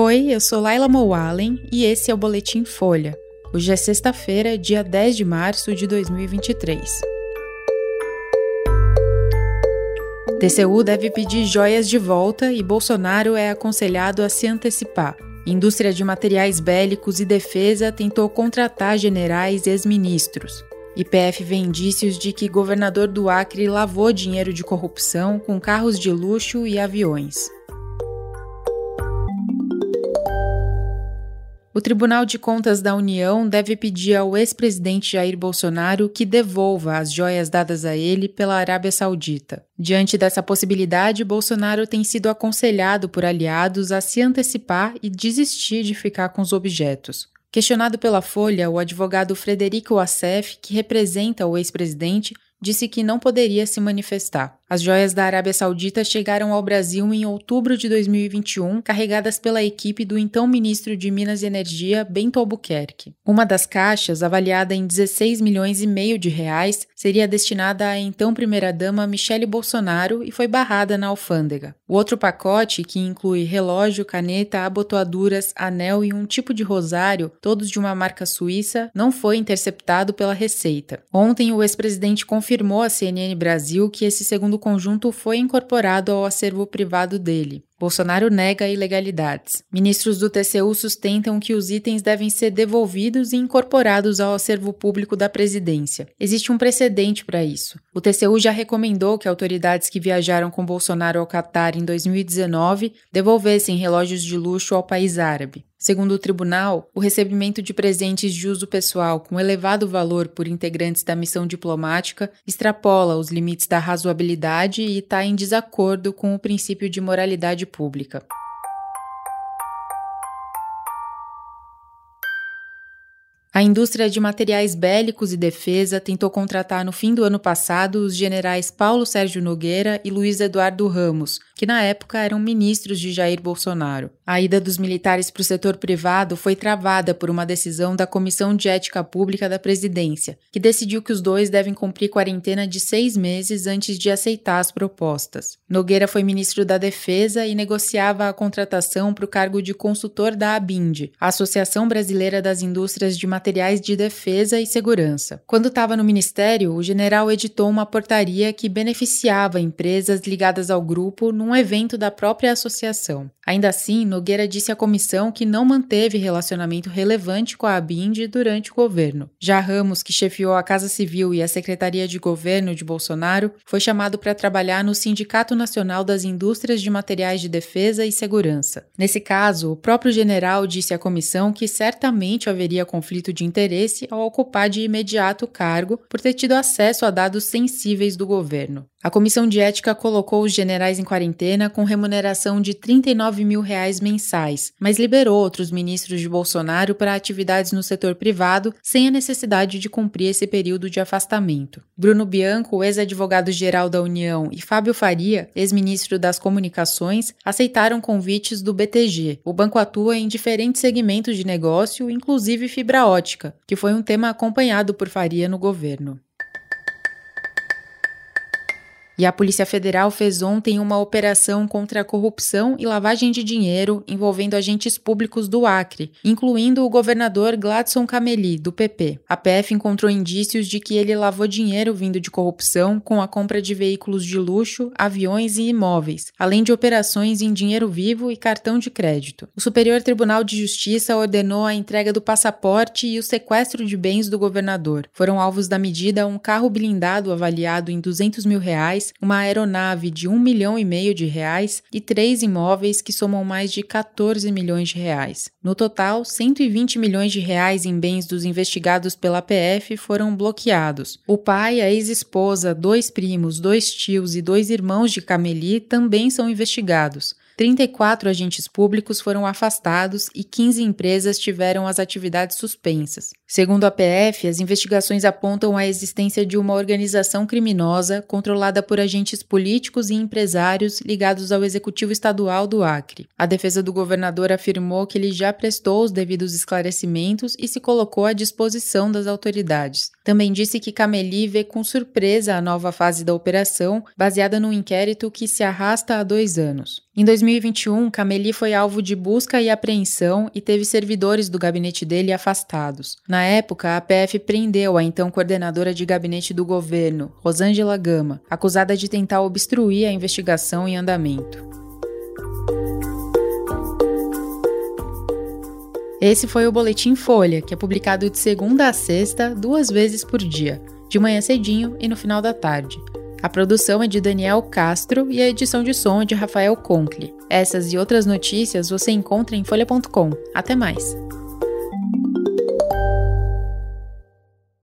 Oi, eu sou Laila Mowallen e esse é o Boletim Folha. Hoje é sexta-feira, dia 10 de março de 2023. TCU deve pedir joias de volta e Bolsonaro é aconselhado a se antecipar. Indústria de materiais bélicos e defesa tentou contratar generais e ex-ministros. IPF vê indícios de que governador do Acre lavou dinheiro de corrupção com carros de luxo e aviões. O Tribunal de Contas da União deve pedir ao ex-presidente Jair Bolsonaro que devolva as joias dadas a ele pela Arábia Saudita. Diante dessa possibilidade, Bolsonaro tem sido aconselhado por aliados a se antecipar e desistir de ficar com os objetos. Questionado pela Folha, o advogado Frederico Assef, que representa o ex-presidente, disse que não poderia se manifestar. As joias da Arábia Saudita chegaram ao Brasil em outubro de 2021, carregadas pela equipe do então ministro de Minas e Energia, Bento Albuquerque. Uma das caixas, avaliada em 16 milhões e meio de reais, seria destinada à então primeira-dama Michele Bolsonaro e foi barrada na alfândega. O outro pacote, que inclui relógio, caneta, abotoaduras, anel e um tipo de rosário, todos de uma marca suíça, não foi interceptado pela Receita. Ontem, o ex-presidente confirmou à CNN Brasil que esse segundo conjunto foi incorporado ao acervo privado dele. Bolsonaro nega ilegalidades. Ministros do TCU sustentam que os itens devem ser devolvidos e incorporados ao acervo público da presidência. Existe um precedente para isso. O TCU já recomendou que autoridades que viajaram com Bolsonaro ao Catar em 2019 devolvessem relógios de luxo ao país árabe. Segundo o tribunal, o recebimento de presentes de uso pessoal com elevado valor por integrantes da missão diplomática extrapola os limites da razoabilidade e está em desacordo com o princípio de moralidade pública. A indústria de materiais bélicos e defesa tentou contratar no fim do ano passado os generais Paulo Sérgio Nogueira e Luiz Eduardo Ramos, que na época eram ministros de Jair Bolsonaro. A ida dos militares para o setor privado foi travada por uma decisão da Comissão de Ética Pública da Presidência, que decidiu que os dois devem cumprir quarentena de seis meses antes de aceitar as propostas. Nogueira foi ministro da Defesa e negociava a contratação para o cargo de consultor da ABIND, Associação Brasileira das Indústrias de Materiais de Defesa e Segurança. Quando estava no ministério, o general editou uma portaria que beneficiava empresas ligadas ao grupo num evento da própria associação. Ainda assim, Nogueira disse à comissão que não manteve relacionamento relevante com a ABIND durante o governo. Já Ramos, que chefiou a Casa Civil e a Secretaria de Governo de Bolsonaro, foi chamado para trabalhar no Sindicato Nacional das Indústrias de Materiais de Defesa e Segurança. Nesse caso, o próprio general disse à comissão que certamente haveria conflito de interesse ao ocupar de imediato o cargo por ter tido acesso a dados sensíveis do governo. A comissão de ética colocou os generais em quarentena com remuneração de 39 mil reais mensais, mas liberou outros ministros de Bolsonaro para atividades no setor privado sem a necessidade de cumprir esse período de afastamento. Bruno Bianco, ex-advogado-geral da União, e Fábio Faria, ex-ministro das Comunicações, aceitaram convites do BTG. O banco atua em diferentes segmentos de negócio, inclusive fibra ótica, que foi um tema acompanhado por Faria no governo. E a Polícia Federal fez ontem uma operação contra a corrupção e lavagem de dinheiro envolvendo agentes públicos do Acre, incluindo o governador Gladson Cameli, do PP. A PF encontrou indícios de que ele lavou dinheiro vindo de corrupção com a compra de veículos de luxo, aviões e imóveis, além de operações em dinheiro vivo e cartão de crédito. O Superior Tribunal de Justiça ordenou a entrega do passaporte e o sequestro de bens do governador. Foram alvos da medida um carro blindado avaliado em 200 mil reais uma aeronave de um milhão e meio de reais e três imóveis que somam mais de 14 milhões de reais. No total, 120 milhões de reais em bens dos investigados pela PF foram bloqueados. O pai, a ex-esposa, dois primos, dois tios e dois irmãos de Cameli também são investigados. 34 agentes públicos foram afastados e 15 empresas tiveram as atividades suspensas. Segundo a PF, as investigações apontam a existência de uma organização criminosa controlada por agentes políticos e empresários ligados ao Executivo Estadual do Acre. A defesa do governador afirmou que ele já prestou os devidos esclarecimentos e se colocou à disposição das autoridades. Também disse que Cameli vê com surpresa a nova fase da operação, baseada num inquérito que se arrasta há dois anos. Em 2021, Cameli foi alvo de busca e apreensão e teve servidores do gabinete dele afastados. Na época, a PF prendeu a então coordenadora de gabinete do governo, Rosângela Gama, acusada de tentar obstruir a investigação em andamento. Esse foi o Boletim Folha, que é publicado de segunda a sexta, duas vezes por dia, de manhã cedinho e no final da tarde. A produção é de Daniel Castro e a edição de som é de Rafael Conkle. Essas e outras notícias você encontra em folha.com. Até mais!